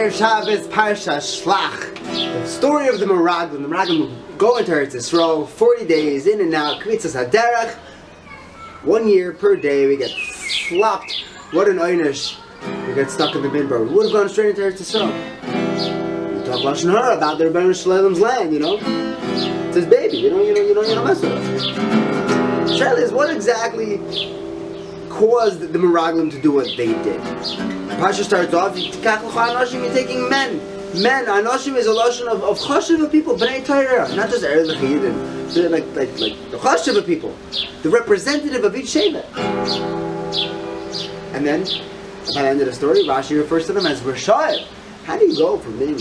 Erev Shabbos Parsha Shlach. The story of the Meraglim. The Meraglim go into Eretz Yisrael, 40 days in and out, Kvitzas HaDerech. One year per day we get flopped. What an einish. We get stuck in the midbar. We would have gone straight into Eretz Yisrael. We talk Lashon Hara about the Ribono Shel Olam's land, you know? It's his baby, you know, you know, you know, you don't mess with it. Shayla is what exactly caused the Meraglim to do what they did. Pasha starts off, you're taking men. Men, Anoshim is a lotion of, of chashiv of people, Bnei Torah, not just Erev Lechidim. They're like, like, like the chashiv of people, the representative of each Shevet. And then, at the end of the story, Rashi refers to them as Rashayim. How do you go from being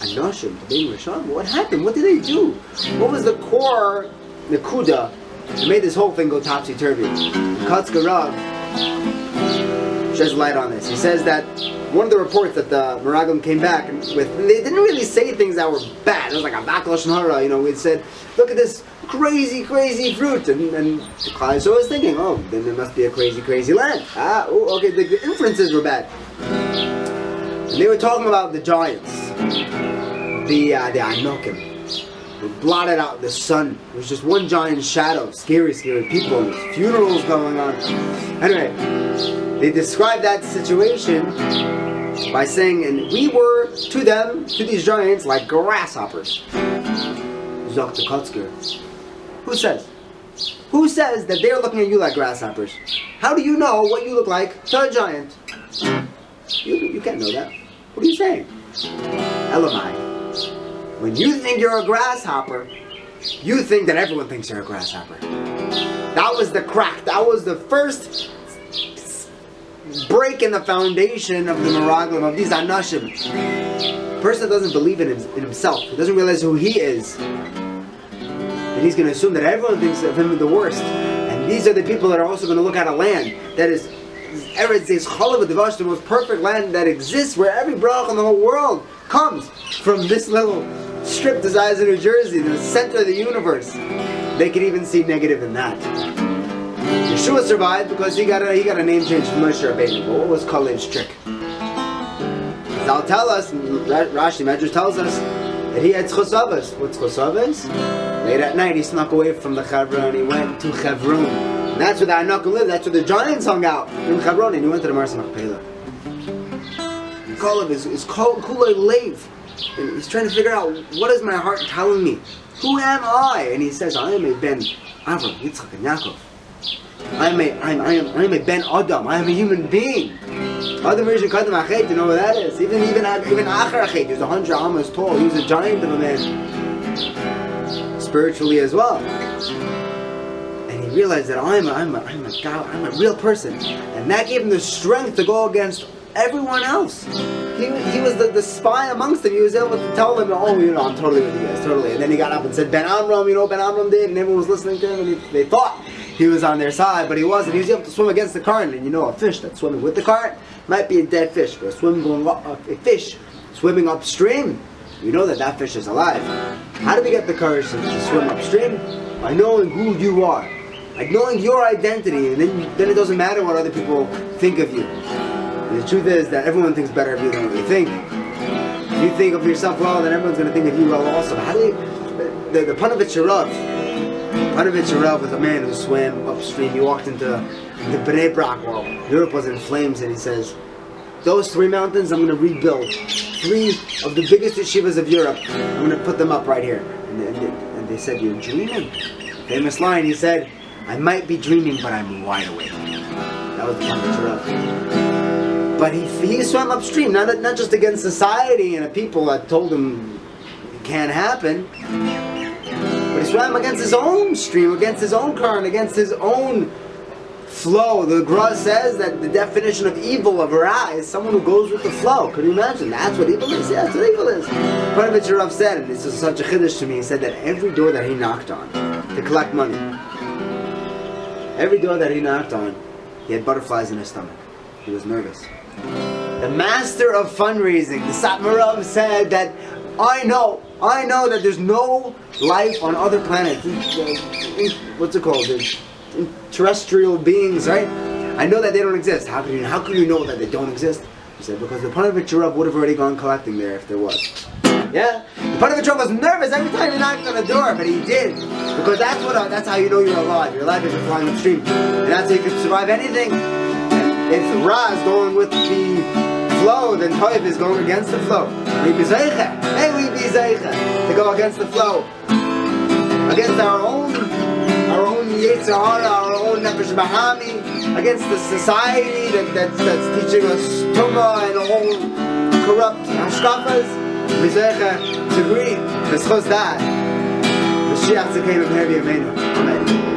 Anoshim to being Rashayim? What happened? What did they do? What was the core, the kuda, that made this whole thing go topsy-turvy? Kotzker Rebbe sheds light on this. He says that one of the reports that the Meraglim came back with, they didn't really say things that were bad. It was like a backlash hara, you know. We said, "Look at this crazy, crazy fruit," and, and the Klai so was thinking, "Oh, then there must be a crazy, crazy land." Ah, ooh, okay. The, the inferences were bad, and they were talking about the giants, the uh, the Anokim. They blotted out the sun. It was just one giant shadow. Scary, scary people. Funerals going on. Anyway, they describe that situation by saying, and we were to them, to these giants, like grasshoppers. Der Kotzker. Who says? Who says that they're looking at you like grasshoppers? How do you know what you look like to a giant? You, you can't know that. What are you saying? Elamai. When you think you're a grasshopper, you think that everyone thinks you're a grasshopper. That was the crack. That was the first break in the foundation of the Meraglim, of these Anashim. person doesn't believe in, him, in himself, he doesn't realize who he is, and he's going to assume that everyone thinks of him the worst. And these are the people that are also going to look at a land that is Eretz is Chalav the most perfect land that exists, where every brach in the whole world comes from this little strip the size of New Jersey, the center of the universe. They could even see negative in that. Yehoshua survived because he got a he got a name change from Moshe Rabbeinu. But what was Kalev's trick? They'll tell us, Rashi Medrash tells us that he had chosavas. What's chosavas? Late at night, he snuck away from the Chevron. And he went to Chevron. And that's where the Anak lived. That's where the giants hung out in Chevron. And he went to the Maaras HaMachpelah. Kalev is, is Kulo Lev. And he's trying to figure out what is my heart telling me? Who am I? And he says, I am a Ben Avram, Yitzchak, and Yaakov. I am a, I am, I am, I am a Ben Adam. I am a human being. Adam Rishon you know what that is? Even even even Achar Achet, a hundred amas tall. He was a giant of a man, spiritually as well. And he realized that I'm a, I'm a, I'm a God, I'm a real person, and that gave him the strength to go against everyone else. He, he was the, the spy amongst them. He was able to tell them, oh, you know, I'm totally with you guys, totally. And then he got up and said, Ben Amram, you know, Ben Amram did, and everyone was listening to him, and he, they thought he was on their side, but he wasn't. He was able to swim against the current, and you know, a fish that's swimming with the current might be a dead fish, but a swim going up, a fish swimming upstream, you know that that fish is alive. How do we get the courage to, swim upstream? By knowing who you are, by knowing your identity, and then then it doesn't matter what other people think of you. And the truth is that everyone thinks better of you than what you think. If you think of yourself well, then everyone's going to think of you well also. How do you, the, the Panovich Rav, Panovich Rav was a man who swam upstream. He walked into the Bnei Brak while Europe was in flames, and he says, those three mountains I'm going to rebuild. Three of the biggest yeshivas of Europe. I'm going to put them up right here. And, and, and they said, you're dreaming. Famous line, he said, I might be dreaming, but I'm wide awake. That was the Panovich Rav. But he, he swam upstream, not, not just against society and the people that told him it can't happen, but he swam against his own stream, against his own current, against his own flow. The Gra says that the definition of evil, of Ra, is someone who goes with the flow. Could you imagine? That's what evil is. Yeah, that's what evil is. Panovich Rav said, and this is such a chiddush to me, he said that every door that he knocked on to collect money, every door that he knocked on, he had butterflies in his stomach. He was nervous. The master of fundraising, the Satmar Rav said that I know, I know that there's no life on other planets. What's it called? Terrestrial beings, right? I know that they don't exist. How can you how can you know that they don't exist? He said, because the Panovich Rav would have already gone collecting there if there was. Yeah? The Panovich Rav was nervous every time he knocked on the door, but he did. Because that's what uh, that's how you know you're alive. You're alive if you're flying upstream. And that's how you can survive anything. If Ra is going with the flow, then Toiv is going against the flow. We be zeicha. Hey, we be zeicha. To go against the flow. Against our own our own Yetzer Hara, our own Nefesh Bahami, against the society that, that, that's teaching us Tumah and all corrupt Hashkafas. Mizecha to agree, Mischos that, Mashiach Tzekei B'Meher B'Yameinu. Amen.